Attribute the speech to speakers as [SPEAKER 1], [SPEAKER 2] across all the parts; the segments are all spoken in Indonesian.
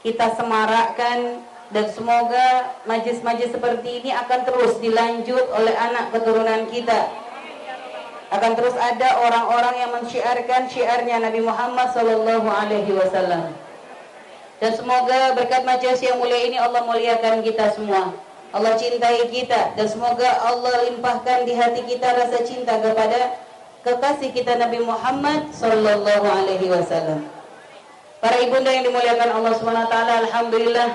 [SPEAKER 1] kita semarakkan dan semoga majlis-majlis seperti ini akan terus dilanjut oleh anak keturunan kita. Akan terus ada orang-orang yang mensyiarkan syiarnya Nabi Muhammad sallallahu alaihi wasallam. Dan semoga berkat majlis yang mulia ini Allah muliakan kita semua. Allah cintai kita dan semoga Allah limpahkan di hati kita rasa cinta kepada kekasih kita Nabi Muhammad sallallahu alaihi wasallam Para ibunda yang dimuliakan Allah taala, alhamdulillah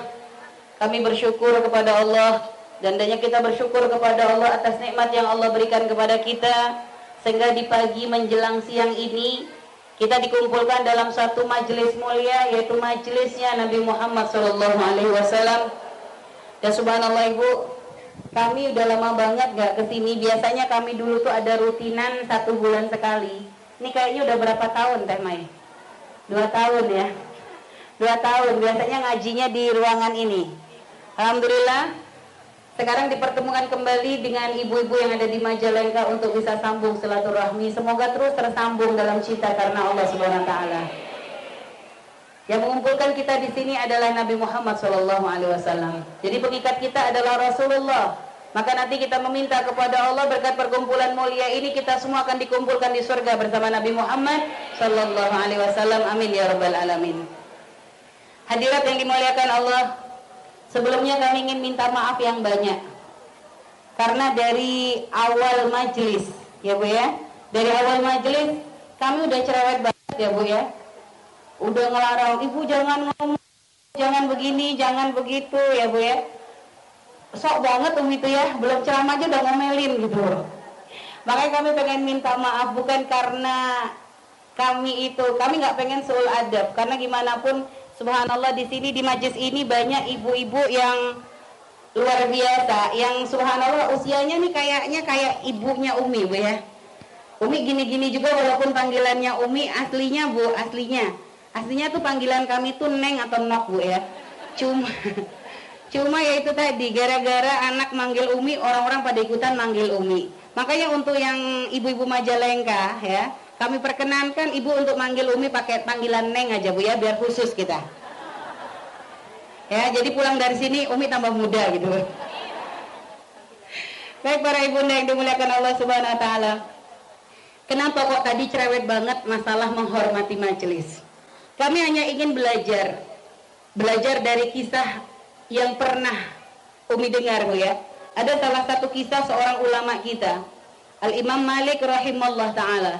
[SPEAKER 1] kami bersyukur kepada Allah dan danya kita bersyukur kepada Allah atas nikmat yang Allah berikan kepada kita sehingga di pagi menjelang siang ini kita dikumpulkan dalam satu majelis mulia yaitu majelisnya Nabi Muhammad sallallahu alaihi. Dan subhanallah Ibu, kami udah lama banget gak ke sini. Biasanya kami dulu tuh ada rutinan satu bulan sekali. Ini kayaknya udah berapa tahun Teh Mai? Dua tahun ya. Dua tahun. Biasanya ngajinya di ruangan ini. Alhamdulillah sekarang dipertemukan kembali dengan ibu-ibu yang ada di Majalengka untuk bisa sambung silaturahmi. Semoga terus tersambung dalam cinta karena Allah Subhanahu wa taala. Yang mengumpulkan kita di sini adalah Nabi Muhammad wasallam. Jadi pengikat kita adalah Rasulullah. Maka nanti kita meminta kepada Allah berkat perkumpulan mulia ini kita semua akan dikumpulkan di surga bersama Nabi Muhammad Shallallahu alaihi wasallam. Amin ya rabbal alamin. Hadirat yang dimuliakan Allah, Sebelumnya kami ingin minta maaf yang banyak. Karena dari awal majelis, ya Bu ya. Dari awal majelis kami udah cerewet banget ya Bu ya. Udah ngelarang, Ibu jangan ngomong, jangan begini, jangan begitu ya Bu ya. Sok banget Umi itu ya, belum ceramah aja udah ngomelin gitu. Makanya kami pengen minta maaf bukan karena kami itu, kami nggak pengen seul adab karena gimana pun Subhanallah di sini di majlis ini banyak ibu-ibu yang luar biasa yang subhanallah usianya nih kayaknya kayak ibunya Umi Bu ya. Umi gini-gini juga walaupun panggilannya Umi aslinya Bu, aslinya. Aslinya tuh panggilan kami tuh Neng atau Nok Bu ya. Cuma cuma ya itu tadi gara-gara anak manggil Umi orang-orang pada ikutan manggil Umi. Makanya untuk yang ibu-ibu Majalengka ya, kami perkenankan ibu untuk manggil Umi pakai panggilan Neng aja bu ya, biar khusus kita. Ya, jadi pulang dari sini Umi tambah muda gitu. Baik para ibu yang dimuliakan Allah Subhanahu Wa Taala. Kenapa kok tadi cerewet banget masalah menghormati majelis? Kami hanya ingin belajar, belajar dari kisah yang pernah Umi dengar bu ya. Ada salah satu kisah seorang ulama kita, Al Imam Malik rahimahullah taala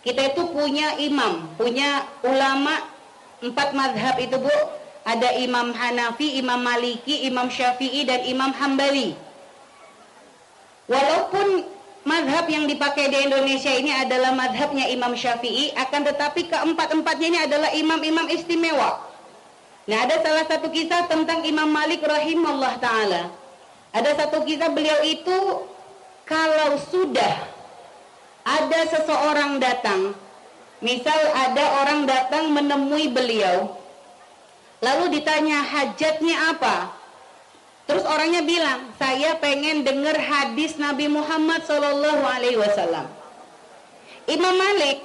[SPEAKER 1] kita itu punya imam, punya ulama empat madhab itu bu. Ada Imam Hanafi, Imam Maliki, Imam Syafi'i, dan Imam Hambali. Walaupun madhab yang dipakai di Indonesia ini adalah madhabnya Imam Syafi'i, akan tetapi keempat-empatnya ini adalah imam-imam istimewa. Nah ada salah satu kisah tentang Imam Malik rahimahullah ta'ala. Ada satu kisah beliau itu kalau sudah ada seseorang datang, misal ada orang datang menemui beliau, lalu ditanya hajatnya apa? Terus orangnya bilang, saya pengen dengar hadis Nabi Muhammad Wasallam. Imam Malik,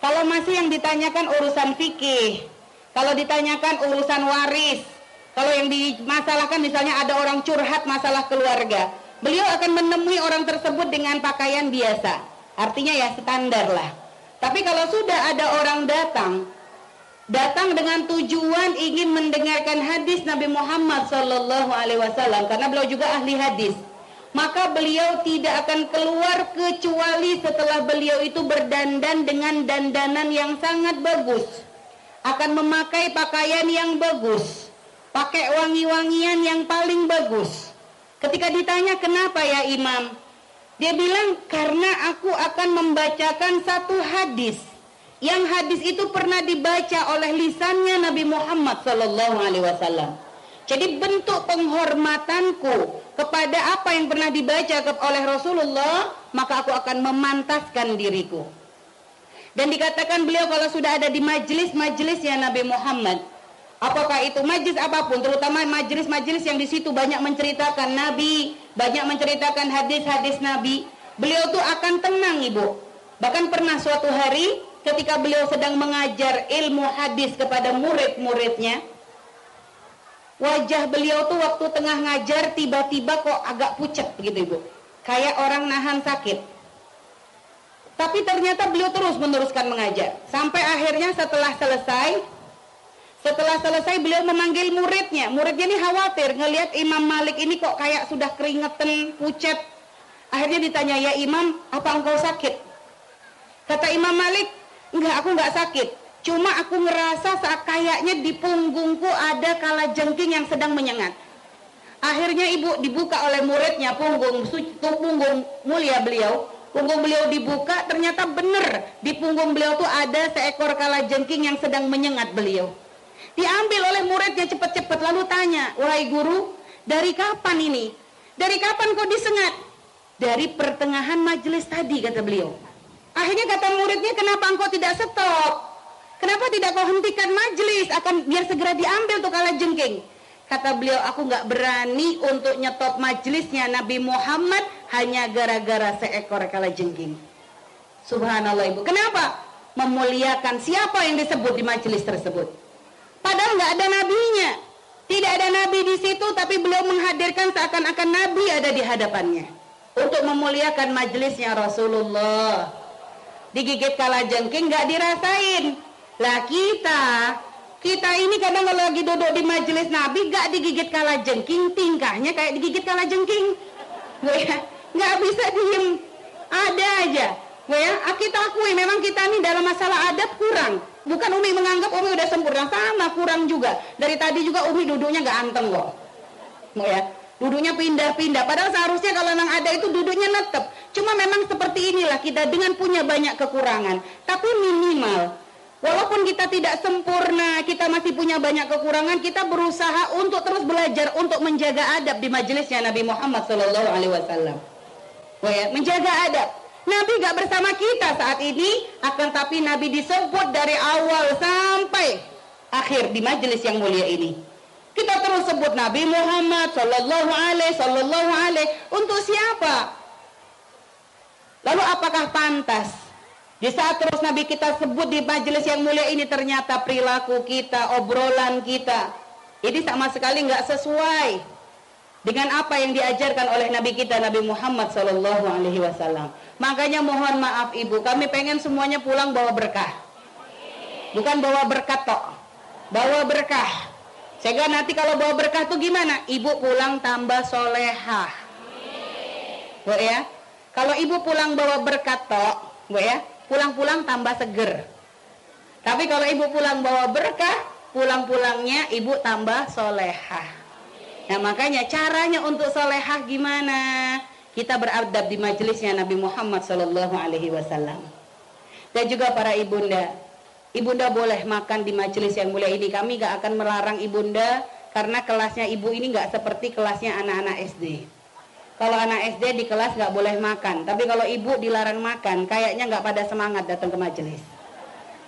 [SPEAKER 1] kalau masih yang ditanyakan urusan fikih, kalau ditanyakan urusan waris, kalau yang dimasalahkan misalnya ada orang curhat masalah keluarga, beliau akan menemui orang tersebut dengan pakaian biasa. Artinya ya standar lah. Tapi kalau sudah ada orang datang, datang dengan tujuan ingin mendengarkan hadis Nabi Muhammad Sallallahu Alaihi Wasallam karena beliau juga ahli hadis, maka beliau tidak akan keluar kecuali setelah beliau itu berdandan dengan dandanan yang sangat bagus, akan memakai pakaian yang bagus, pakai wangi-wangian yang paling bagus. Ketika ditanya kenapa ya Imam, dia bilang karena aku akan membacakan satu hadis yang hadis itu pernah dibaca oleh lisannya Nabi Muhammad Sallallahu Alaihi Wasallam. Jadi bentuk penghormatanku kepada apa yang pernah dibaca oleh Rasulullah, maka aku akan memantaskan diriku. Dan dikatakan beliau kalau sudah ada di majelis-majelis ya Nabi Muhammad, Apakah itu majlis apa pun, terutama majlis-majlis yang di situ banyak menceritakan Nabi, banyak menceritakan hadis-hadis Nabi, beliau tuh akan tenang ibu. Bahkan pernah suatu hari ketika beliau sedang mengajar ilmu hadis kepada murid-muridnya, wajah beliau tuh waktu tengah ngajar tiba-tiba kok agak pucat begitu Ibu. Kayak orang nahan sakit. Tapi ternyata beliau terus meneruskan mengajar. Sampai akhirnya setelah selesai, setelah selesai beliau memanggil muridnya. Muridnya ini khawatir ngelihat Imam Malik ini kok kayak sudah keringetan, pucat. Akhirnya ditanya, ya Imam, apa engkau sakit? Kata Imam Malik, enggak, aku enggak sakit. Cuma aku ngerasa saat kayaknya di punggungku ada kala jengking yang sedang menyengat. Akhirnya ibu dibuka oleh muridnya punggung, punggung mulia beliau punggung beliau dibuka ternyata benar di punggung beliau tuh ada seekor kala jengking yang sedang menyengat beliau. Diambil oleh muridnya cepat-cepat lalu tanya wahai guru dari kapan ini? Dari kapan kau disengat? Dari pertengahan majelis tadi kata beliau. Akhirnya kata muridnya kenapa engkau tidak stop? Kenapa tidak kau hentikan majelis? Akan biar segera diambil tuh kala jengking Kata beliau, aku nggak berani untuk nyetop majelisnya Nabi Muhammad hanya gara-gara seekor kala jengking. Subhanallah ibu. Kenapa? Memuliakan siapa yang disebut di majelis tersebut. Padahal nggak ada nabinya. Tidak ada nabi di situ, tapi beliau menghadirkan seakan-akan nabi ada di hadapannya. Untuk memuliakan majelisnya Rasulullah. Digigit kala jengking nggak dirasain. Lah kita kita ini kadang kalau lagi duduk di majelis Nabi gak digigit kala jengking, tingkahnya kayak digigit kala jengking. Ya, nggak bisa diem, ada aja. Ya, kita akui memang kita ini dalam masalah adat kurang. Bukan Umi menganggap Umi udah sempurna, sama kurang juga. Dari tadi juga Umi duduknya gak anteng kok. Ya, duduknya pindah-pindah. Padahal seharusnya kalau nang ada itu duduknya netep. Cuma memang seperti inilah kita dengan punya banyak kekurangan. Tapi minimal Walaupun kita tidak sempurna, kita masih punya banyak kekurangan, kita berusaha untuk terus belajar untuk menjaga adab di majelisnya Nabi Muhammad Shallallahu Alaihi Wasallam. Ya, menjaga adab. Nabi gak bersama kita saat ini, akan tapi Nabi disebut dari awal sampai akhir di majelis yang mulia ini. Kita terus sebut Nabi Muhammad Shallallahu Alaihi Sallallahu Alaihi untuk siapa? Lalu apakah pantas di saat terus Nabi kita sebut di majelis yang mulia ini ternyata perilaku kita, obrolan kita ini sama sekali nggak sesuai dengan apa yang diajarkan oleh Nabi kita Nabi Muhammad Sallallahu Alaihi Wasallam. Makanya mohon maaf ibu, kami pengen semuanya pulang bawa berkah, bukan bawa berkat tok, bawa berkah. Sehingga nanti kalau bawa berkah tuh gimana? Ibu pulang tambah solehah, bu ya. Kalau ibu pulang bawa berkat tok, bu ya, pulang-pulang tambah seger. Tapi kalau ibu pulang bawa berkah, pulang-pulangnya ibu tambah solehah. Nah makanya caranya untuk solehah gimana? Kita beradab di majelisnya Nabi Muhammad Shallallahu Alaihi Wasallam. Dan juga para ibunda, ibunda boleh makan di majelis yang mulia ini. Kami gak akan melarang ibunda karena kelasnya ibu ini gak seperti kelasnya anak-anak SD. Kalau anak SD di kelas nggak boleh makan, tapi kalau ibu dilarang makan, kayaknya nggak pada semangat datang ke majelis.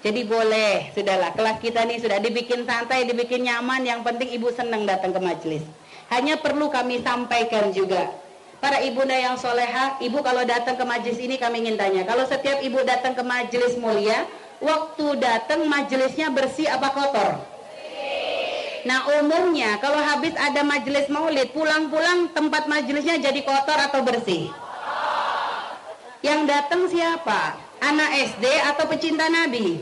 [SPEAKER 1] Jadi boleh, sudahlah. Kelas kita nih sudah dibikin santai, dibikin nyaman. Yang penting ibu senang datang ke majelis. Hanya perlu kami sampaikan juga. Para ibunda yang soleha, ibu kalau datang ke majelis ini kami ingin tanya. Kalau setiap ibu datang ke majelis mulia, waktu datang majelisnya bersih apa kotor? Nah umumnya kalau habis ada majelis maulid pulang-pulang tempat majelisnya jadi kotor atau bersih? Yang datang siapa? Anak SD atau pecinta Nabi?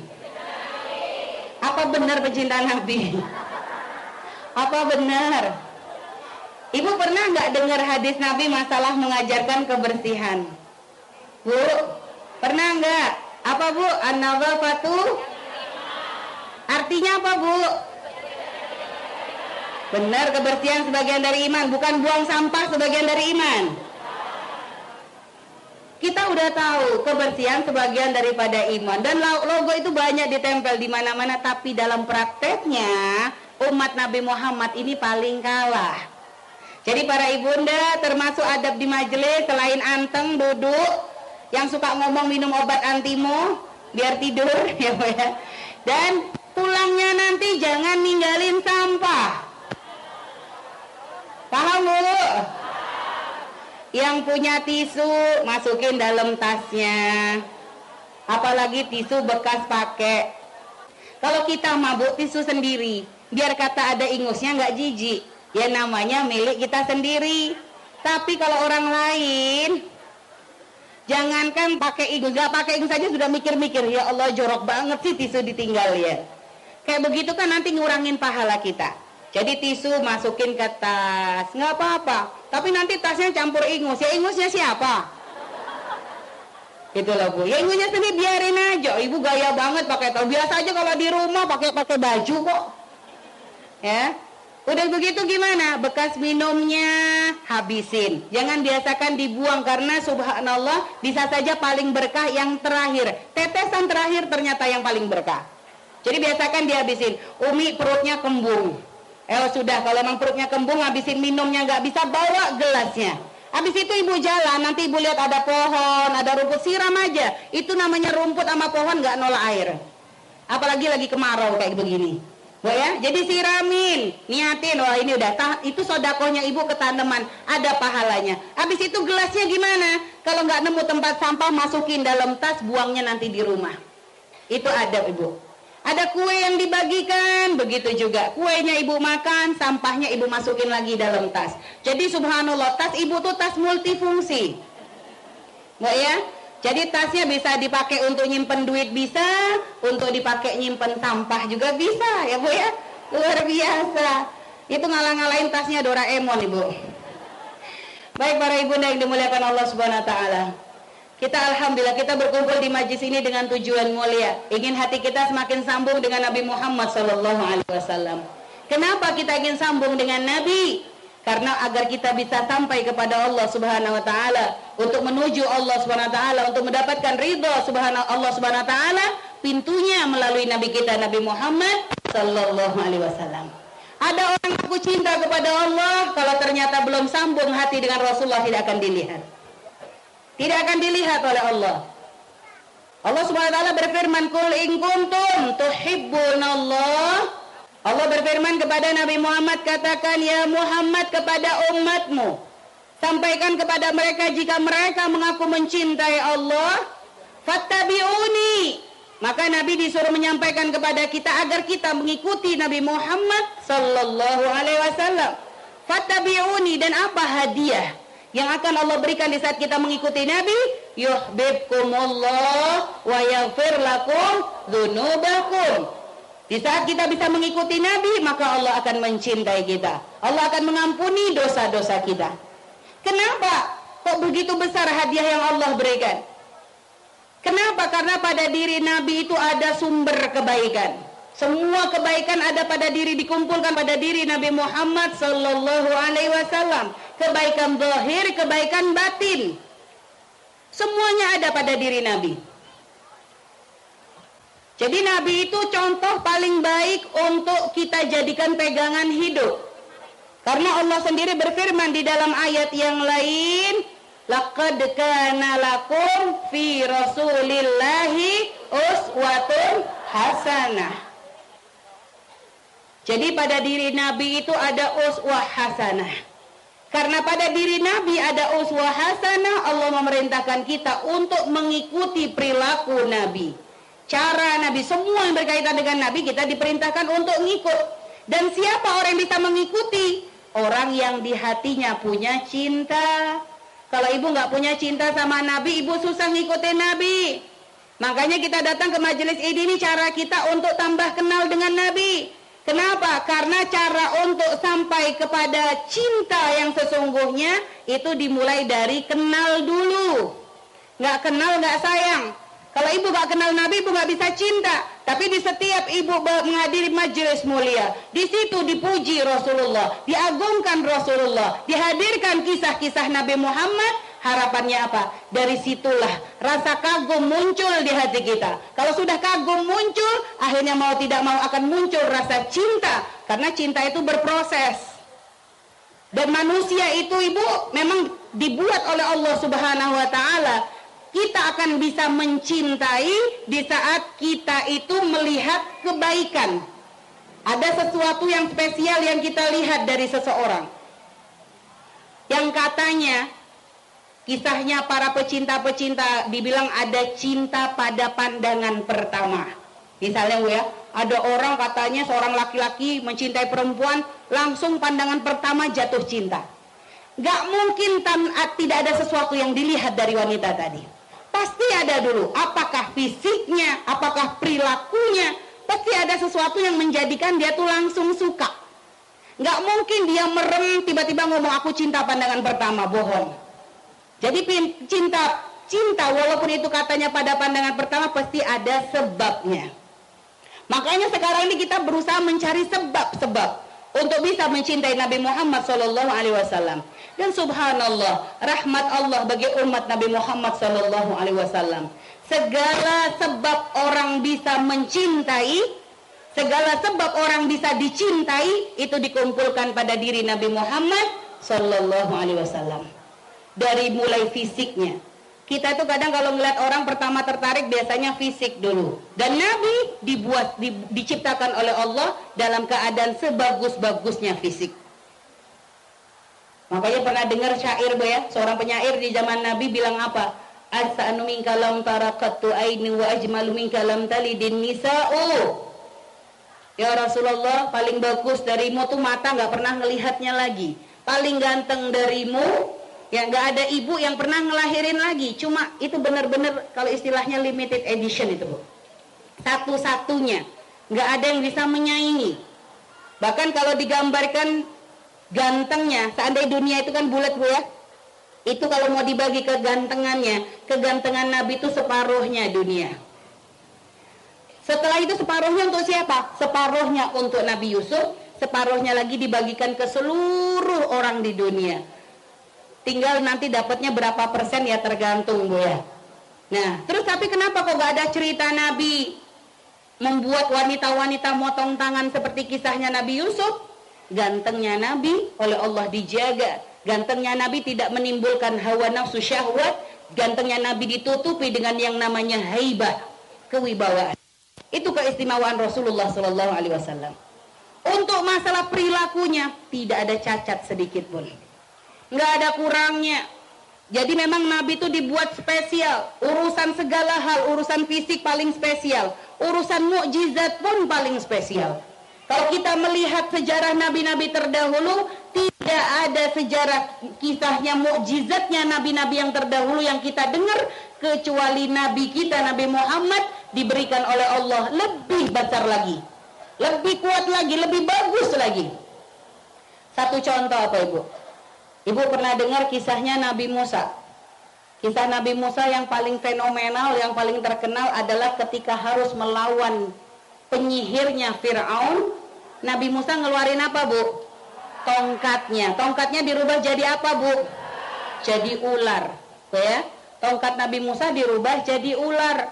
[SPEAKER 1] Apa benar pecinta Nabi? Apa benar? Ibu pernah nggak dengar hadis Nabi masalah mengajarkan kebersihan? Bu, pernah nggak? Apa bu? An-nawafatu? Artinya apa bu? Benar kebersihan sebagian dari iman, bukan buang sampah sebagian dari iman. Kita udah tahu kebersihan sebagian daripada iman dan logo itu banyak ditempel di mana-mana tapi dalam prakteknya umat Nabi Muhammad ini paling kalah. Jadi para ibunda termasuk adab di majelis selain anteng duduk yang suka ngomong minum obat antimo biar tidur ya ya. Dan pulangnya nanti jangan ninggalin sampah. Paham bu? Yang punya tisu masukin dalam tasnya. Apalagi tisu bekas pakai. Kalau kita mabuk tisu sendiri, biar kata ada ingusnya nggak jijik. Ya namanya milik kita sendiri. Tapi kalau orang lain jangankan pakai ingus nggak pakai ingus saja sudah mikir-mikir ya Allah jorok banget sih tisu ditinggal ya. Kayak begitu kan nanti ngurangin pahala kita. Jadi tisu masukin ke tas nggak apa-apa tapi nanti tasnya campur ingus. Ya ingusnya siapa? Gitu loh bu. Ya ingusnya sendiri biarin aja. Ibu gaya banget pakai tas biasa aja kalau di rumah pakai pakai baju kok. Ya. Udah begitu gimana? Bekas minumnya habisin. Jangan biasakan dibuang karena subhanallah bisa saja paling berkah yang terakhir. Tetesan terakhir ternyata yang paling berkah. Jadi biasakan dihabisin. Umi perutnya kembung eh sudah kalau emang perutnya kembung habisin minumnya nggak bisa bawa gelasnya Habis itu ibu jalan, nanti ibu lihat ada pohon, ada rumput, siram aja. Itu namanya rumput sama pohon nggak nolak air. Apalagi lagi kemarau kayak begini. Bu ya, jadi siramin, niatin, wah ini udah, tah, itu sodakohnya ibu ke tanaman, ada pahalanya. Habis itu gelasnya gimana? Kalau nggak nemu tempat sampah, masukin dalam tas, buangnya nanti di rumah. Itu ada ibu. Ada kue yang dibagikan, begitu juga. Kuenya ibu makan, sampahnya ibu masukin lagi dalam tas. Jadi subhanallah, tas ibu tuh tas multifungsi. Nggak ya? Jadi tasnya bisa dipakai untuk nyimpen duit bisa, untuk dipakai nyimpen sampah juga bisa ya Bu ya. Luar biasa. Itu ngalah-ngalahin tasnya Doraemon Ibu. Baik para ibu yang dimuliakan Allah Subhanahu wa taala. Kita alhamdulillah kita berkumpul di majlis ini dengan tujuan mulia. Ingin hati kita semakin sambung dengan Nabi Muhammad sallallahu alaihi wasallam. Kenapa kita ingin sambung dengan Nabi? karena agar kita bisa sampai kepada Allah Subhanahu wa taala untuk menuju Allah Subhanahu wa taala untuk mendapatkan ridha subhanahu Allah Subhanahu wa taala pintunya melalui nabi kita Nabi Muhammad sallallahu alaihi wasallam ada orang aku cinta kepada Allah kalau ternyata belum sambung hati dengan Rasulullah tidak akan dilihat tidak akan dilihat oleh Allah. Allah Subhanahu wa taala berfirman kul in kuntum tuhibbunallah Allah berfirman kepada Nabi Muhammad katakan ya Muhammad kepada umatmu sampaikan kepada mereka jika mereka mengaku mencintai Allah fattabi'uni. Maka Nabi disuruh menyampaikan kepada kita agar kita mengikuti Nabi Muhammad sallallahu alaihi wasallam. Fattabi'uni dan apa hadiah yang akan Allah berikan di saat kita mengikuti Nabi yuhibbukumullah wa yaghfir lakum dzunubakum di saat kita bisa mengikuti Nabi, maka Allah akan mencintai kita. Allah akan mengampuni dosa-dosa kita. Kenapa? Kok begitu besar hadiah yang Allah berikan? Kenapa? Karena pada diri Nabi itu ada sumber kebaikan. Semua kebaikan ada pada diri dikumpulkan pada diri Nabi Muhammad sallallahu alaihi wasallam. Kebaikan zahir, kebaikan batin. Semuanya ada pada diri Nabi. Jadi Nabi itu contoh paling baik untuk kita jadikan pegangan hidup. Karena Allah sendiri berfirman di dalam ayat yang lain, laqad kana lakum fi rasulillahi uswatun hasanah. Jadi pada diri Nabi itu ada uswah hasanah. Karena pada diri Nabi ada uswah hasanah, Allah memerintahkan kita untuk mengikuti perilaku Nabi cara Nabi, semua yang berkaitan dengan Nabi kita diperintahkan untuk ngikut. Dan siapa orang yang bisa mengikuti? Orang yang di hatinya punya cinta. Kalau ibu nggak punya cinta sama Nabi, ibu susah ngikutin Nabi. Makanya kita datang ke majelis ini, ini cara kita untuk tambah kenal dengan Nabi. Kenapa? Karena cara untuk sampai kepada cinta yang sesungguhnya itu dimulai dari kenal dulu. Nggak kenal nggak sayang. Kalau ibu gak kenal Nabi, ibu gak bisa cinta. Tapi di setiap ibu menghadiri majelis mulia, di situ dipuji Rasulullah, diagungkan Rasulullah, dihadirkan kisah-kisah Nabi Muhammad. Harapannya apa? Dari situlah rasa kagum muncul di hati kita. Kalau sudah kagum muncul, akhirnya mau tidak mau akan muncul rasa cinta. Karena cinta itu berproses. Dan manusia itu ibu memang dibuat oleh Allah Subhanahu wa taala kita akan bisa mencintai di saat kita itu melihat kebaikan. Ada sesuatu yang spesial yang kita lihat dari seseorang. Yang katanya kisahnya para pecinta-pecinta dibilang ada cinta pada pandangan pertama. Misalnya ya, ada orang katanya seorang laki-laki mencintai perempuan langsung pandangan pertama jatuh cinta. Gak mungkin tan tidak ada sesuatu yang dilihat dari wanita tadi. Pasti ada dulu apakah fisiknya apakah perilakunya pasti ada sesuatu yang menjadikan dia tuh langsung suka. Gak mungkin dia merem tiba-tiba ngomong aku cinta pandangan pertama bohong jadi cinta cinta walaupun itu katanya pada pandangan pertama pasti ada sebabnya Makanya sekarang ini kita berusaha mencari sebab-sebab untuk bisa mencintai Nabi Muhammad Sallallahu Alaihi Wasallam. Dan Subhanallah, rahmat Allah bagi umat Nabi Muhammad Sallallahu Alaihi Wasallam. Segala sebab orang bisa mencintai, segala sebab orang bisa dicintai itu dikumpulkan pada diri Nabi Muhammad Sallallahu Alaihi Wasallam. Dari mulai fisiknya, kita itu kadang kalau melihat orang pertama tertarik biasanya fisik dulu. Dan Nabi dibuat di, diciptakan oleh Allah dalam keadaan sebagus-bagusnya fisik. Makanya pernah dengar syair bu ya, seorang penyair di zaman Nabi bilang apa? As'anu min kalam tarakatu aini wa ajmalu min kalam talidin nisa'u. Ya Rasulullah, paling bagus darimu tuh mata nggak pernah ngelihatnya lagi. Paling ganteng darimu Ya nggak ada ibu yang pernah ngelahirin lagi. Cuma itu benar-benar kalau istilahnya limited edition itu bu. Satu-satunya. Nggak ada yang bisa menyaingi. Bahkan kalau digambarkan gantengnya, seandainya dunia itu kan bulat bu ya. Itu kalau mau dibagi kegantengannya, kegantengan Nabi itu separuhnya dunia. Setelah itu separuhnya untuk siapa? Separuhnya untuk Nabi Yusuf, separuhnya lagi dibagikan ke seluruh orang di dunia tinggal nanti dapatnya berapa persen ya tergantung bu ya. Nah terus tapi kenapa kok gak ada cerita Nabi membuat wanita-wanita motong tangan seperti kisahnya Nabi Yusuf? Gantengnya Nabi oleh Allah dijaga. Gantengnya Nabi tidak menimbulkan hawa nafsu syahwat. Gantengnya Nabi ditutupi dengan yang namanya haibah kewibawaan. Itu keistimewaan Rasulullah Shallallahu Alaihi Wasallam. Untuk masalah perilakunya tidak ada cacat sedikit pun nggak ada kurangnya. Jadi memang Nabi itu dibuat spesial. Urusan segala hal, urusan fisik paling spesial. Urusan mukjizat pun paling spesial. Kalau kita melihat sejarah nabi-nabi terdahulu, tidak ada sejarah kisahnya mukjizatnya nabi-nabi yang terdahulu yang kita dengar kecuali nabi kita Nabi Muhammad diberikan oleh Allah lebih besar lagi. Lebih kuat lagi, lebih bagus lagi. Satu contoh apa Ibu? Ibu pernah dengar kisahnya Nabi Musa. Kisah Nabi Musa yang paling fenomenal, yang paling terkenal adalah ketika harus melawan penyihirnya Fir'aun. Nabi Musa ngeluarin apa bu? Tongkatnya. Tongkatnya dirubah jadi apa bu? Jadi ular. Ya? Tongkat Nabi Musa dirubah jadi ular.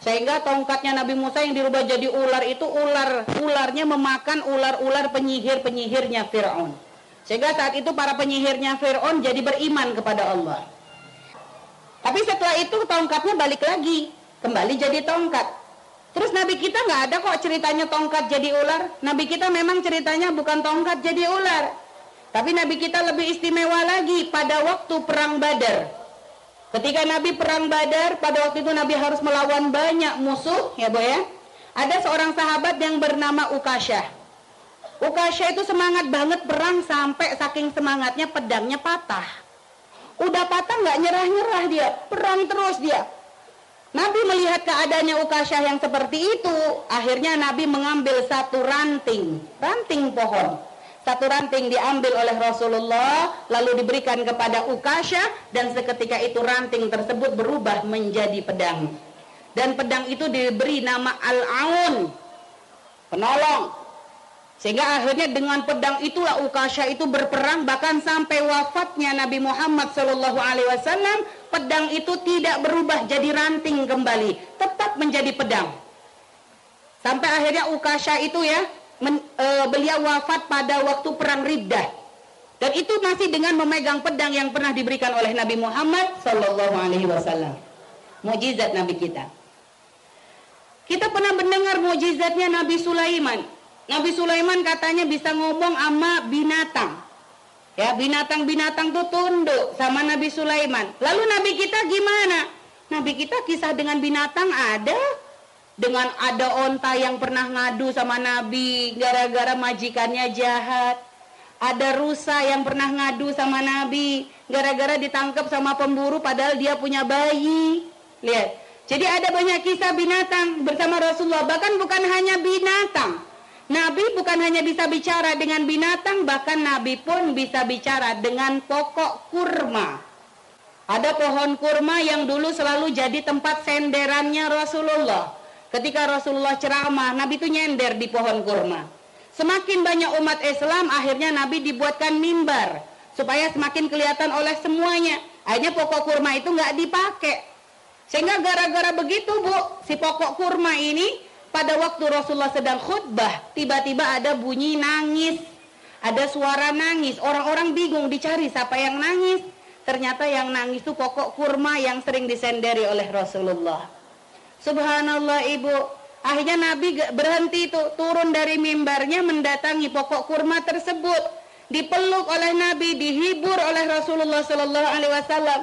[SPEAKER 1] Sehingga tongkatnya Nabi Musa yang dirubah jadi ular itu ular. Ularnya memakan ular-ular penyihir-penyihirnya Fir'aun. Sehingga saat itu para penyihirnya Fir'aun jadi beriman kepada Allah. Tapi setelah itu tongkatnya balik lagi. Kembali jadi tongkat. Terus Nabi kita nggak ada kok ceritanya tongkat jadi ular. Nabi kita memang ceritanya bukan tongkat jadi ular. Tapi Nabi kita lebih istimewa lagi pada waktu perang badar. Ketika Nabi perang badar, pada waktu itu Nabi harus melawan banyak musuh, ya boy ya. Ada seorang sahabat yang bernama Ukasyah. Ukasha itu semangat banget perang sampai saking semangatnya pedangnya patah. Udah patah nggak nyerah-nyerah dia, perang terus dia. Nabi melihat keadaannya Ukasha yang seperti itu, akhirnya Nabi mengambil satu ranting, ranting pohon. Satu ranting diambil oleh Rasulullah, lalu diberikan kepada Ukasha, dan seketika itu ranting tersebut berubah menjadi pedang. Dan pedang itu diberi nama Al-Aun, penolong. Sehingga akhirnya dengan pedang itulah Ukasha itu berperang bahkan sampai wafatnya Nabi Muhammad Shallallahu Alaihi Wasallam pedang itu tidak berubah jadi ranting kembali, tetap menjadi pedang. Sampai akhirnya Ukasha itu ya men, e, beliau wafat pada waktu perang Riddah. Dan itu masih dengan memegang pedang yang pernah diberikan oleh Nabi Muhammad Shallallahu Alaihi Wasallam. Mujizat Nabi kita. Kita pernah mendengar mujizatnya Nabi Sulaiman Nabi Sulaiman katanya bisa ngomong sama binatang. Ya, binatang-binatang tuh tunduk sama Nabi Sulaiman. Lalu Nabi kita gimana? Nabi kita kisah dengan binatang ada? dengan ada onta yang pernah ngadu sama Nabi gara-gara majikannya jahat. Ada rusa yang pernah ngadu sama Nabi gara-gara ditangkap sama pemburu padahal dia punya bayi. Lihat. Jadi ada banyak kisah binatang bersama Rasulullah. Bahkan bukan hanya binatang. Nabi bukan hanya bisa bicara dengan binatang, bahkan Nabi pun bisa bicara dengan pokok kurma. Ada pohon kurma yang dulu selalu jadi tempat senderannya Rasulullah. Ketika Rasulullah ceramah, Nabi itu nyender di pohon kurma. Semakin banyak umat Islam, akhirnya Nabi dibuatkan mimbar supaya semakin kelihatan oleh semuanya. Akhirnya pokok kurma itu nggak dipakai. Sehingga gara-gara begitu bu, si pokok kurma ini pada waktu Rasulullah sedang khutbah, tiba-tiba ada bunyi nangis, ada suara nangis. Orang-orang bingung dicari siapa yang nangis. Ternyata yang nangis itu pokok kurma yang sering disenderi oleh Rasulullah. Subhanallah ibu, Akhirnya Nabi berhenti itu turun dari mimbarnya mendatangi pokok kurma tersebut. Dipeluk oleh Nabi, dihibur oleh Rasulullah Wasallam.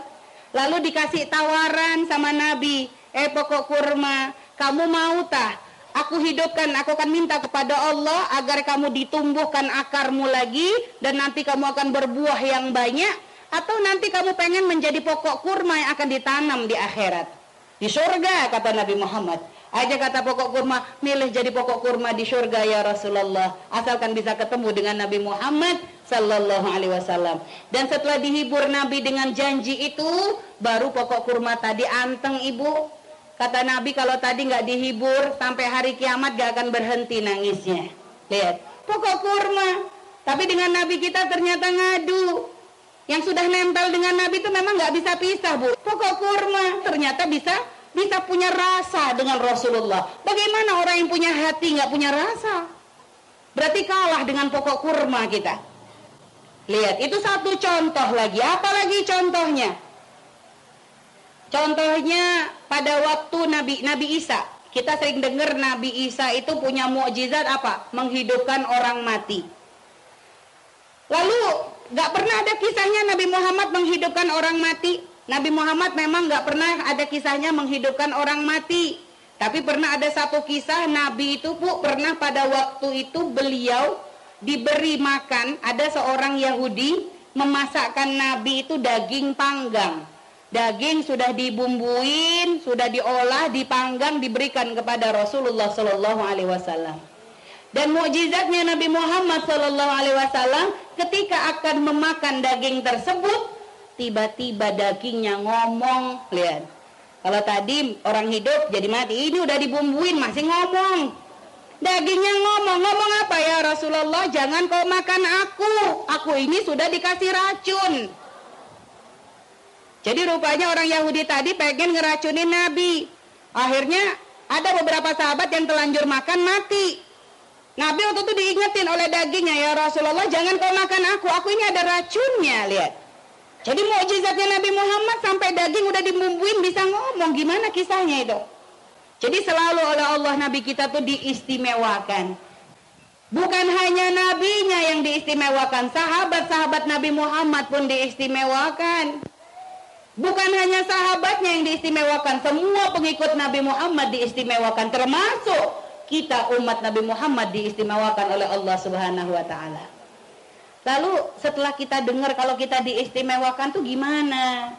[SPEAKER 1] Lalu dikasih tawaran sama Nabi, eh pokok kurma, kamu mau tah? Aku hidupkan, aku akan minta kepada Allah agar kamu ditumbuhkan akarmu lagi dan nanti kamu akan berbuah yang banyak atau nanti kamu pengen menjadi pokok kurma yang akan ditanam di akhirat. Di surga kata Nabi Muhammad. Aja kata pokok kurma, milih jadi pokok kurma di surga ya Rasulullah. Asalkan bisa ketemu dengan Nabi Muhammad Sallallahu Alaihi Wasallam. Dan setelah dihibur Nabi dengan janji itu, baru pokok kurma tadi anteng ibu. Kata Nabi kalau tadi nggak dihibur sampai hari kiamat gak akan berhenti nangisnya. Lihat, pokok kurma. Tapi dengan Nabi kita ternyata ngadu. Yang sudah nempel dengan Nabi itu memang nggak bisa pisah bu. Pokok kurma ternyata bisa bisa punya rasa dengan Rasulullah. Bagaimana orang yang punya hati nggak punya rasa? Berarti kalah dengan pokok kurma kita. Lihat, itu satu contoh lagi. Apa lagi contohnya? Contohnya pada waktu Nabi Nabi Isa. Kita sering dengar Nabi Isa itu punya mukjizat apa? Menghidupkan orang mati. Lalu nggak pernah ada kisahnya Nabi Muhammad menghidupkan orang mati. Nabi Muhammad memang nggak pernah ada kisahnya menghidupkan orang mati. Tapi pernah ada satu kisah Nabi itu bu pernah pada waktu itu beliau diberi makan ada seorang Yahudi memasakkan Nabi itu daging panggang. Daging sudah dibumbuin, sudah diolah, dipanggang, diberikan kepada Rasulullah Shallallahu Alaihi Wasallam. Dan mukjizatnya Nabi Muhammad Shallallahu Alaihi Wasallam ketika akan memakan daging tersebut tiba-tiba dagingnya ngomong lihat. Kalau tadi orang hidup jadi mati ini udah dibumbuin masih ngomong. Dagingnya ngomong ngomong apa ya Rasulullah? Jangan kau makan aku. Aku ini sudah dikasih racun jadi rupanya orang Yahudi tadi pengen ngeracunin Nabi akhirnya ada beberapa sahabat yang telanjur makan mati Nabi waktu itu diingetin oleh dagingnya ya Rasulullah jangan kau makan aku aku ini ada racunnya lihat jadi mukjizatnya Nabi Muhammad sampai daging udah dibumbuin bisa ngomong gimana kisahnya itu. Jadi selalu oleh Allah Nabi kita tuh diistimewakan. Bukan hanya nabinya yang diistimewakan, sahabat-sahabat Nabi Muhammad pun diistimewakan. Bukan hanya sahabatnya yang diistimewakan, semua pengikut Nabi Muhammad diistimewakan termasuk kita umat Nabi Muhammad diistimewakan oleh Allah Subhanahu wa taala. Lalu setelah kita dengar kalau kita diistimewakan tuh gimana?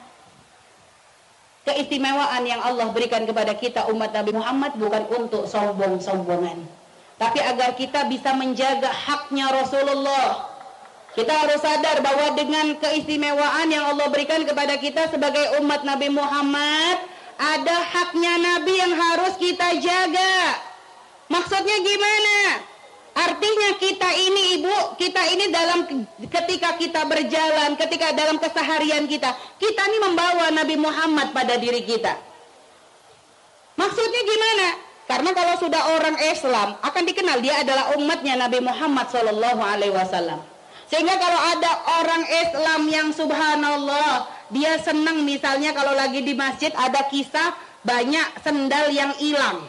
[SPEAKER 1] Keistimewaan yang Allah berikan kepada kita umat Nabi Muhammad bukan untuk sombong-sombongan. Tapi agar kita bisa menjaga haknya Rasulullah. Kita harus sadar bahwa dengan keistimewaan yang Allah berikan kepada kita sebagai umat Nabi Muhammad, ada haknya Nabi yang harus kita jaga. Maksudnya gimana? Artinya kita ini ibu, kita ini dalam ketika kita berjalan, ketika dalam keseharian kita, kita ini membawa Nabi Muhammad pada diri kita. Maksudnya gimana? Karena kalau sudah orang Islam akan dikenal dia adalah umatnya Nabi Muhammad Wasallam. Sehingga kalau ada orang Islam yang subhanallah dia senang misalnya kalau lagi di masjid ada kisah banyak sendal yang hilang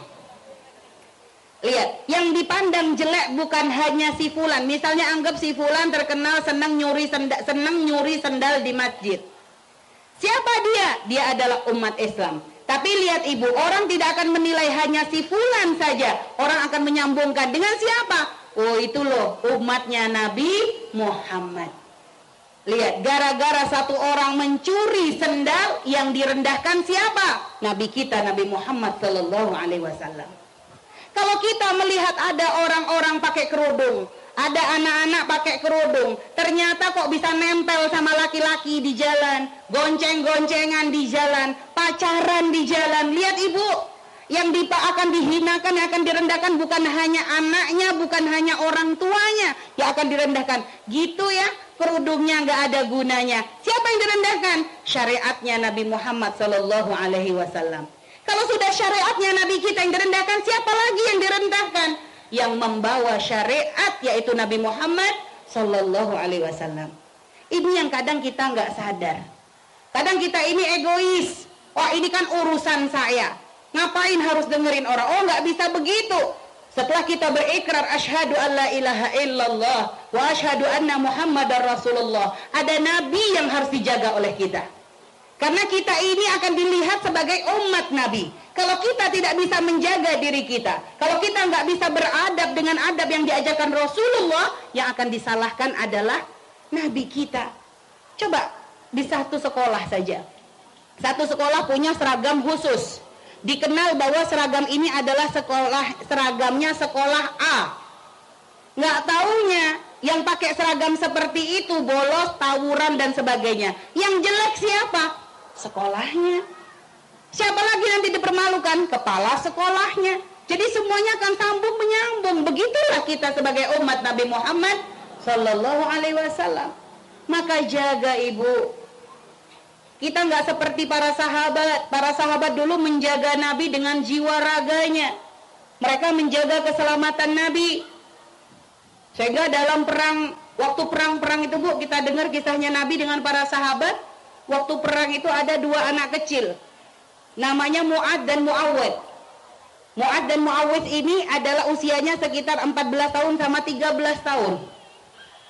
[SPEAKER 1] Lihat, yang dipandang jelek bukan hanya si fulan. Misalnya anggap si fulan terkenal senang nyuri sendal, senang nyuri sendal di masjid. Siapa dia? Dia adalah umat Islam. Tapi lihat ibu, orang tidak akan menilai hanya si fulan saja. Orang akan menyambungkan dengan siapa? Oh itu loh umatnya Nabi Muhammad. Lihat, gara-gara satu orang mencuri sendal yang direndahkan siapa? Nabi kita, Nabi Muhammad Sallallahu Alaihi Wasallam. Kalau kita melihat ada orang-orang pakai kerudung, ada anak-anak pakai kerudung, ternyata kok bisa nempel sama laki-laki di jalan, gonceng-goncengan di jalan, pacaran di jalan. Lihat ibu, yang dipa akan dihinakan, yang akan direndahkan bukan hanya anaknya, bukan hanya orang tuanya yang akan direndahkan. Gitu ya, kerudungnya nggak ada gunanya. Siapa yang direndahkan? Syariatnya Nabi Muhammad Sallallahu Alaihi Wasallam. Kalau sudah syariatnya Nabi kita yang direndahkan, siapa lagi yang direndahkan? Yang membawa syariat yaitu Nabi Muhammad Sallallahu Alaihi Wasallam. Ini yang kadang kita nggak sadar. Kadang kita ini egois. Wah ini kan urusan saya. Ngapain harus dengerin orang? Oh nggak bisa begitu. Setelah kita berikrar asyhadu alla ilaha illallah wa asyhadu anna muhammadar rasulullah. Ada nabi yang harus dijaga oleh kita. Karena kita ini akan dilihat sebagai umat Nabi. Kalau kita tidak bisa menjaga diri kita, kalau kita nggak bisa beradab dengan adab yang diajarkan Rasulullah, yang akan disalahkan adalah Nabi kita. Coba di satu sekolah saja. Satu sekolah punya seragam khusus. Dikenal bahwa seragam ini adalah sekolah seragamnya sekolah A. Nggak taunya yang pakai seragam seperti itu bolos, tawuran dan sebagainya. Yang jelek siapa? sekolahnya. Siapa lagi nanti dipermalukan? Kepala sekolahnya. Jadi semuanya akan sambung menyambung. Begitulah kita sebagai umat Nabi Muhammad Sallallahu Alaihi Wasallam. Maka jaga ibu. Kita nggak seperti para sahabat. Para sahabat dulu menjaga Nabi dengan jiwa raganya. Mereka menjaga keselamatan Nabi. Sehingga dalam perang, waktu perang-perang itu bu, kita dengar kisahnya Nabi dengan para sahabat waktu perang itu ada dua anak kecil. Namanya Mu'ad dan Mu'awid. Mu'ad dan Mu'awid ini adalah usianya sekitar 14 tahun sama 13 tahun.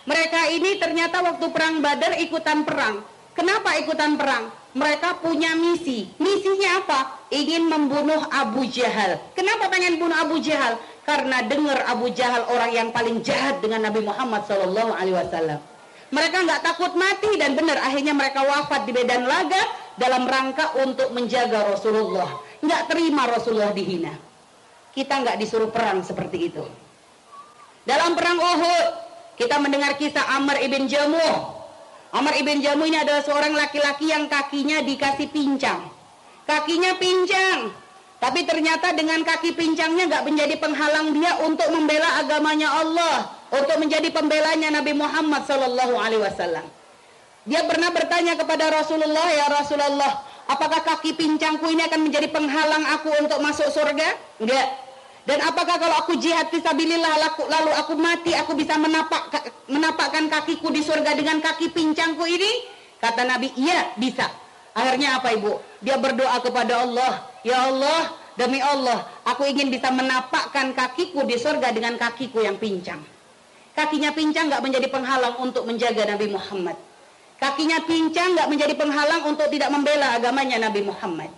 [SPEAKER 1] Mereka ini ternyata waktu perang Badar ikutan perang. Kenapa ikutan perang? Mereka punya misi. Misinya apa? Ingin membunuh Abu Jahal. Kenapa pengen bunuh Abu Jahal? Karena dengar Abu Jahal orang yang paling jahat dengan Nabi Muhammad SAW. Mereka nggak takut mati dan benar akhirnya mereka wafat di medan laga dalam rangka untuk menjaga Rasulullah. Nggak terima Rasulullah dihina. Kita nggak disuruh perang seperti itu. Dalam perang Uhud, kita mendengar kisah Amr ibn Jamuh. Amr ibn Jamuh ini adalah seorang laki-laki yang kakinya dikasih pincang. Kakinya pincang, tapi ternyata dengan kaki pincangnya nggak menjadi penghalang dia untuk membela agamanya Allah untuk menjadi pembelanya Nabi Muhammad Wasallam. Dia pernah bertanya kepada Rasulullah, ya Rasulullah, apakah kaki pincangku ini akan menjadi penghalang aku untuk masuk surga? Enggak. Dan apakah kalau aku jihad fisabilillah lalu aku mati, aku bisa menapak menapakkan kakiku di surga dengan kaki pincangku ini? Kata Nabi, iya bisa. Akhirnya apa ibu? Dia berdoa kepada Allah, ya Allah, demi Allah, aku ingin bisa menapakkan kakiku di surga dengan kakiku yang pincang. Kakinya pincang nggak menjadi penghalang untuk menjaga Nabi Muhammad. Kakinya pincang nggak menjadi penghalang untuk tidak membela agamanya Nabi Muhammad.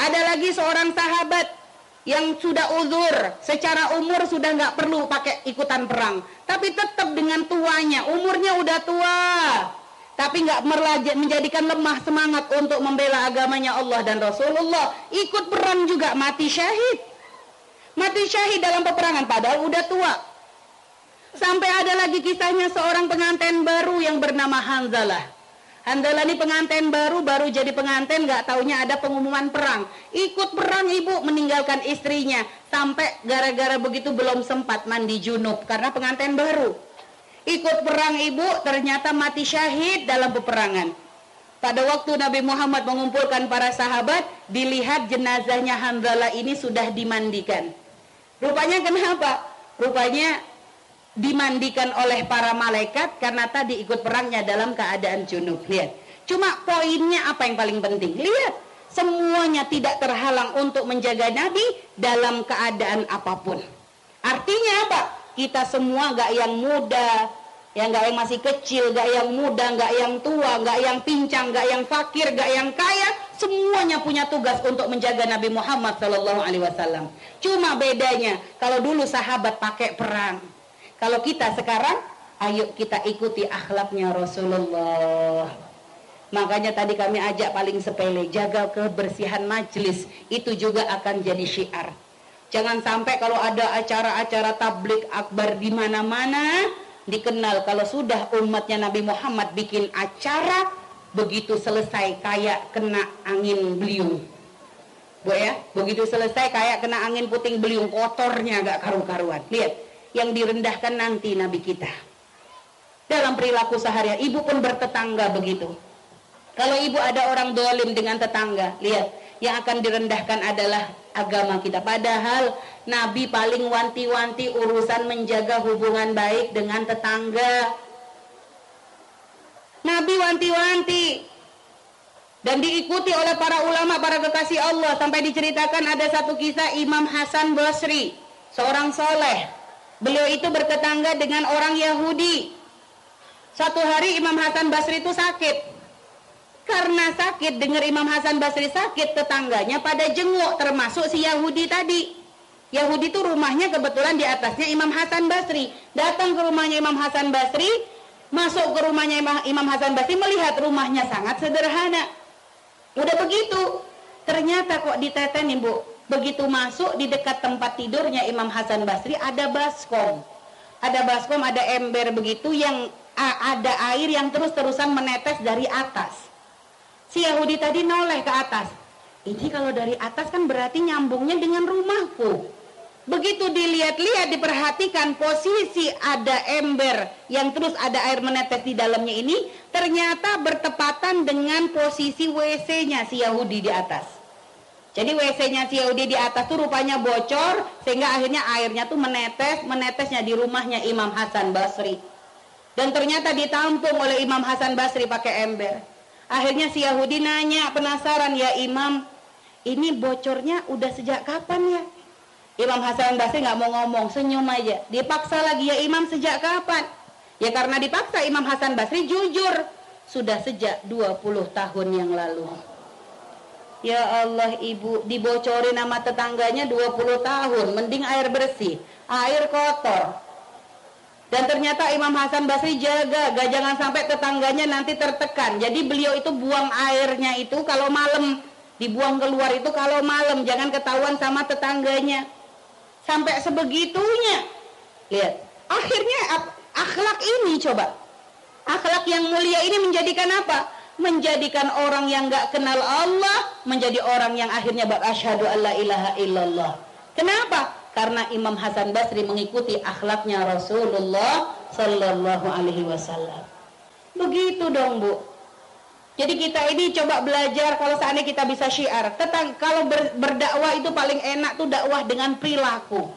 [SPEAKER 1] Ada lagi seorang sahabat yang sudah uzur, secara umur sudah nggak perlu pakai ikutan perang, tapi tetap dengan tuanya, umurnya udah tua, tapi nggak menjadikan lemah semangat untuk membela agamanya Allah dan Rasulullah, ikut perang juga mati syahid, mati syahid dalam peperangan padahal udah tua, Sampai ada lagi kisahnya seorang pengantin baru yang bernama Hanzalah. Hanzalah ini pengantin baru, baru jadi pengantin, nggak taunya ada pengumuman perang. Ikut perang ibu meninggalkan istrinya. Sampai gara-gara begitu belum sempat mandi junub karena pengantin baru. Ikut perang ibu ternyata mati syahid dalam peperangan. Pada waktu Nabi Muhammad mengumpulkan para sahabat, dilihat jenazahnya Hanzalah ini sudah dimandikan. Rupanya kenapa? Rupanya dimandikan oleh para malaikat karena tadi ikut perangnya dalam keadaan junub. Lihat. Cuma poinnya apa yang paling penting? Lihat. Semuanya tidak terhalang untuk menjaga Nabi dalam keadaan apa pun. Artinya apa? Kita semua gak yang muda, yang gak yang masih kecil, gak yang muda, gak yang tua, gak yang pincang, gak yang fakir, gak yang kaya, Semuanya punya tugas untuk menjaga Nabi Muhammad Shallallahu Alaihi Wasallam. Cuma bedanya kalau dulu sahabat pakai perang, kalau kita sekarang, ayo kita ikuti akhlaknya Rasulullah. Makanya tadi kami ajak paling sepele, jaga kebersihan majelis. Itu juga akan jadi syiar. Jangan sampai kalau ada acara-acara tablik akbar di mana-mana, dikenal kalau sudah umatnya Nabi Muhammad bikin acara, begitu selesai kayak kena angin beliung. Bu ya, begitu selesai kayak kena angin puting beliung, kotornya gak karu-karuan. Lihat, yang direndahkan nanti Nabi kita. Dalam perilaku seharian, ibu pun bertetangga begitu. Kalau ibu ada orang dolim dengan tetangga, lihat, yang akan direndahkan adalah agama kita. Padahal Nabi paling wanti-wanti urusan menjaga hubungan baik dengan tetangga. Nabi wanti-wanti dan diikuti oleh para ulama, para kekasih Allah sampai diceritakan ada satu kisah Imam Hasan Basri, seorang soleh Beliau itu bertetangga dengan orang Yahudi. Satu hari Imam Hasan Basri itu sakit. Karena sakit, dengar Imam Hasan Basri sakit, tetangganya pada jenguk, termasuk si Yahudi tadi. Yahudi itu rumahnya kebetulan di atasnya Imam Hasan Basri. Datang ke rumahnya Imam Hasan Basri, masuk ke rumahnya Imam Hasan Basri, melihat rumahnya sangat sederhana. Udah begitu, ternyata kok ditetenin bu, Begitu masuk di dekat tempat tidurnya Imam Hasan Basri ada baskom. Ada baskom, ada ember begitu yang ada air yang terus-terusan menetes dari atas. Si Yahudi tadi noleh ke atas. Ini kalau dari atas kan berarti nyambungnya dengan rumahku. Begitu dilihat-lihat, diperhatikan posisi ada ember yang terus ada air menetes di dalamnya ini, ternyata bertepatan dengan posisi WC-nya si Yahudi di atas. Jadi WC-nya Yahudi di atas tuh rupanya bocor sehingga akhirnya airnya tuh menetes, menetesnya di rumahnya Imam Hasan Basri. Dan ternyata ditampung oleh Imam Hasan Basri pakai ember. Akhirnya si Yahudi nanya, penasaran ya Imam, ini bocornya udah sejak kapan ya? Imam Hasan Basri nggak mau ngomong, senyum aja. Dipaksa lagi ya Imam sejak kapan? Ya karena dipaksa Imam Hasan Basri jujur. Sudah sejak 20 tahun yang lalu. Ya Allah ibu dibocorin nama tetangganya 20 tahun Mending air bersih Air kotor. Dan ternyata Imam Hasan Basri jaga Gak jangan sampai tetangganya nanti tertekan. Jadi beliau itu buang airnya itu Kalau malam Dibuang keluar itu kalau malam Jangan ketahuan sama tetangganya. Sampai sebegitunya. Lihat Akhirnya akhlak ini coba. Akhlak yang mulia ini menjadikan apa? Menjadikan orang yang nggak kenal Allah menjadi orang yang akhirnya berasyhadu alla ilaha illallah. Kenapa? Karena Imam Hasan Basri mengikuti akhlaknya Rasulullah Sallallahu Alaihi Wasallam. Begitu dong bu. Jadi kita ini coba belajar kalau seandainya kita bisa syiar. Tentang kalau ber, berdakwah itu paling enak tuh dakwah dengan perilaku.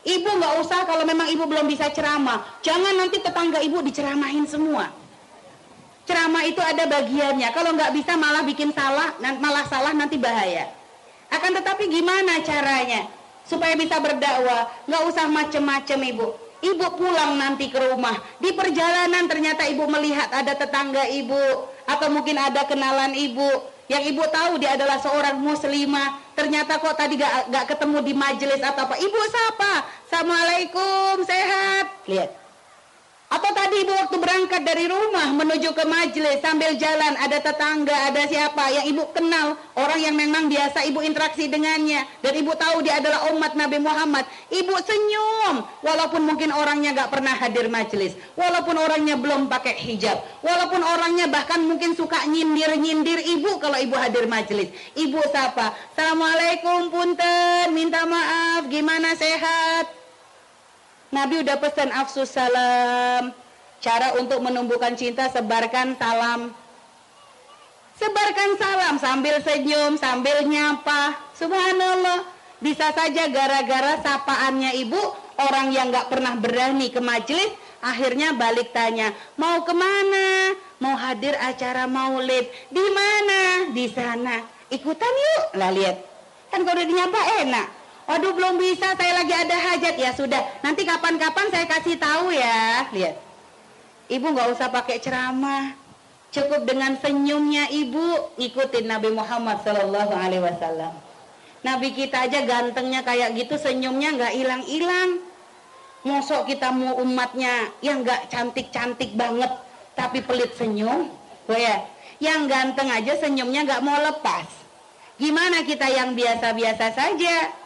[SPEAKER 1] Ibu nggak usah kalau memang ibu belum bisa ceramah. Jangan nanti tetangga ibu diceramahin semua ceramah itu ada bagiannya. Kalau nggak bisa malah bikin salah, malah salah nanti bahaya. Akan tetapi gimana caranya supaya bisa berdakwah? Nggak usah macem-macem ibu. Ibu pulang nanti ke rumah. Di perjalanan ternyata ibu melihat ada tetangga ibu atau mungkin ada kenalan ibu yang ibu tahu dia adalah seorang muslimah. Ternyata kok tadi gak, gak ketemu di majelis atau apa. Ibu siapa? Assalamualaikum, sehat. Lihat atau tadi ibu waktu berangkat dari rumah menuju ke majelis sambil jalan ada tetangga, ada siapa yang ibu kenal, orang yang memang biasa ibu interaksi dengannya dan ibu tahu dia adalah umat Nabi Muhammad. Ibu senyum walaupun mungkin orangnya gak pernah hadir majelis, walaupun orangnya belum pakai hijab, walaupun orangnya bahkan mungkin suka nyindir-nyindir ibu kalau ibu hadir majelis. Ibu sapa, "Assalamualaikum punten, minta maaf, gimana sehat?" Nabi udah pesan afsus salam. Cara untuk menumbuhkan cinta sebarkan salam. Sebarkan salam sambil senyum, sambil nyapa. Subhanallah. Bisa saja gara-gara sapaannya ibu, orang yang gak pernah berani ke majelis, akhirnya balik tanya, mau ke mana? Mau hadir acara maulid. Di mana? Di sana. Ikutan yuk. Lah lihat. Kan kalau dinyapa enak Waduh belum bisa, saya lagi ada hajat. Ya sudah, nanti kapan-kapan saya kasih tahu ya. Lihat. Ibu nggak usah pakai ceramah. Cukup dengan senyumnya ibu ikutin Nabi Muhammad Sallallahu Alaihi Wasallam. Nabi kita aja gantengnya kayak gitu, senyumnya nggak hilang-hilang. Mosok kita mau umatnya yang nggak cantik-cantik banget, tapi pelit senyum, oh ya, yang ganteng aja senyumnya nggak mau lepas. Gimana kita yang biasa-biasa saja?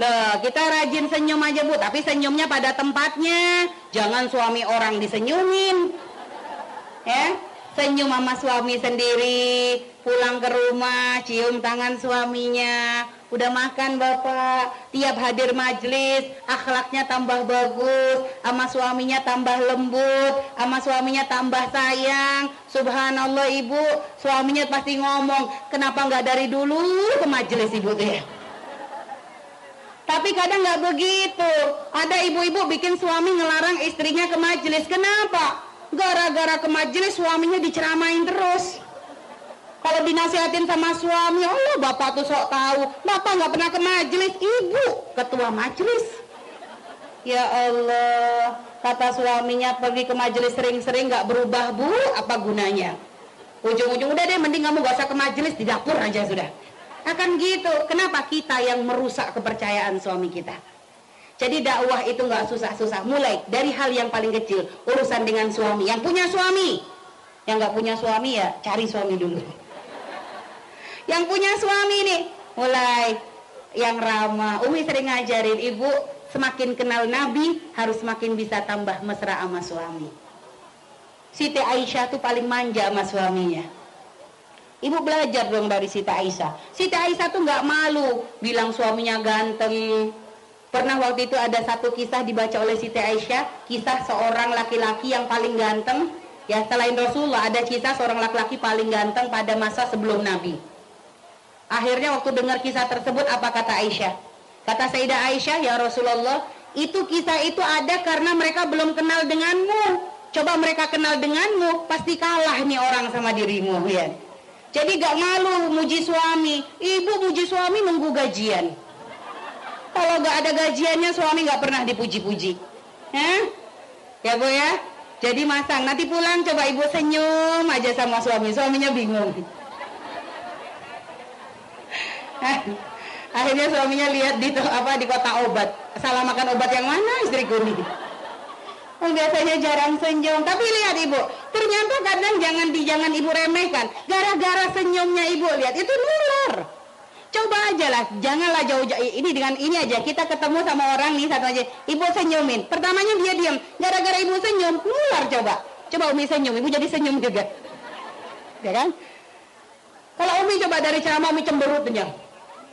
[SPEAKER 1] Loh, kita rajin senyum aja bu, tapi senyumnya pada tempatnya. Jangan suami orang disenyumin. Ya, senyum sama suami sendiri, pulang ke rumah, cium tangan suaminya, udah makan bapak, tiap hadir majlis, akhlaknya tambah bagus, sama suaminya tambah lembut, sama suaminya tambah sayang, subhanallah ibu, suaminya pasti ngomong, kenapa nggak dari dulu ke majlis ibu? Tuh ya? Tapi kadang nggak begitu. Ada ibu-ibu bikin suami ngelarang istrinya ke majelis. Kenapa? Gara-gara ke majelis suaminya diceramain terus. Kalau dinasihatin sama suami, Allah bapak tuh sok tahu. Bapak nggak pernah ke majelis, ibu ketua majelis. Ya Allah, kata suaminya pergi ke majelis sering-sering nggak berubah bu, apa gunanya? Ujung-ujung udah deh, mending kamu gak usah ke majelis di dapur aja sudah. Akan gitu. Kenapa kita yang merusak kepercayaan suami kita? Jadi dakwah itu nggak susah-susah. Mulai dari hal yang paling kecil, urusan dengan suami. Yang punya suami, yang nggak punya suami ya cari suami dulu. Yang punya suami nih, mulai yang ramah. Umi sering ngajarin ibu semakin kenal Nabi harus semakin bisa tambah mesra sama suami. Siti Aisyah tuh paling manja sama suaminya. Ibu belajar dong dari Siti Aisyah. Siti Aisyah tuh nggak malu bilang suaminya ganteng. Pernah waktu itu ada satu kisah dibaca oleh Siti Aisyah, kisah seorang laki-laki yang paling ganteng. Ya selain Rasulullah ada kisah seorang laki-laki paling ganteng pada masa sebelum Nabi. Akhirnya waktu dengar kisah tersebut apa kata Aisyah? Kata Sayyidah Aisyah, ya Rasulullah, itu kisah itu ada karena mereka belum kenal denganmu. Coba mereka kenal denganmu, pasti kalah nih orang sama dirimu, ya. Jadi gak malu muji suami. Ibu muji suami nunggu gajian. Kalau gak ada gajiannya suami gak pernah dipuji-puji. Ya bu ya. Jadi masang. Nanti pulang coba ibu senyum aja sama suami. Suaminya bingung. Akhirnya suaminya lihat di apa di kota obat. Salah makan obat yang mana istriku nih? Biasanya jarang senyum. Tapi lihat ibu, ternyata kadang jangan di jangan ibu remehkan. Gara-gara senyumnya ibu lihat itu nular. Coba aja lah, janganlah jauh-jauh. Ini dengan ini aja kita ketemu sama orang nih satu aja. Ibu senyumin. Pertamanya dia diam. Gara-gara ibu senyum, nular coba. Coba Umi senyum, ibu jadi senyum juga. Ya kan? Kalau Umi coba dari ceramah Umi cemberut aja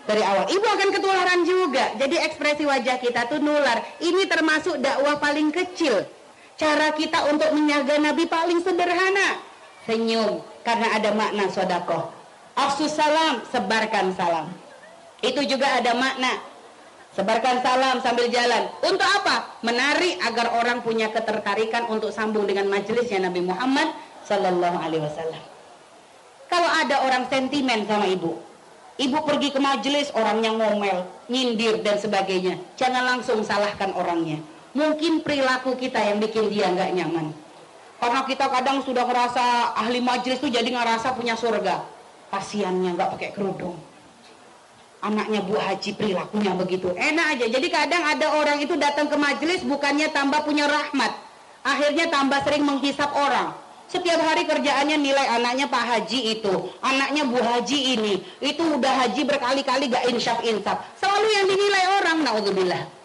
[SPEAKER 1] dari awal. Ibu akan ketularan juga. Jadi ekspresi wajah kita tuh nular. Ini termasuk dakwah paling kecil. Cara kita untuk menjaga Nabi paling sederhana. Senyum. Karena ada makna sodakoh. Afsus salam, sebarkan salam. Itu juga ada makna. Sebarkan salam sambil jalan. Untuk apa? Menarik agar orang punya ketertarikan untuk sambung dengan majelisnya Nabi Muhammad Sallallahu Alaihi Wasallam. Kalau ada orang sentimen sama ibu, ibu pergi ke majelis orangnya ngomel, nyindir dan sebagainya. Jangan langsung salahkan orangnya mungkin perilaku kita yang bikin dia nggak nyaman. Karena kita kadang sudah ngerasa ahli majelis tuh jadi ngerasa punya surga. Kasiannya nggak pakai kerudung. Anaknya Bu Haji perilakunya begitu. Enak aja. Jadi kadang ada orang itu datang ke majelis bukannya tambah punya rahmat. Akhirnya tambah sering menghisap orang. Setiap hari kerjaannya nilai anaknya Pak Haji itu anaknya Bu Haji ini. Itu udah haji berkali-kali gak insyaf insaf selalu yang dinilai orang naudzubillah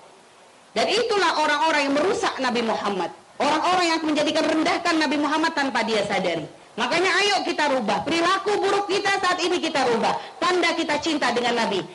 [SPEAKER 1] dan itulah orang-orang yang merusak Nabi Muhammad. Orang-orang yang menjadikan rendahkan Nabi Muhammad tanpa dia sadari. Makanya ayo kita rubah. Perilaku buruk kita saat ini kita rubah. Tanda kita cinta dengan Nabi.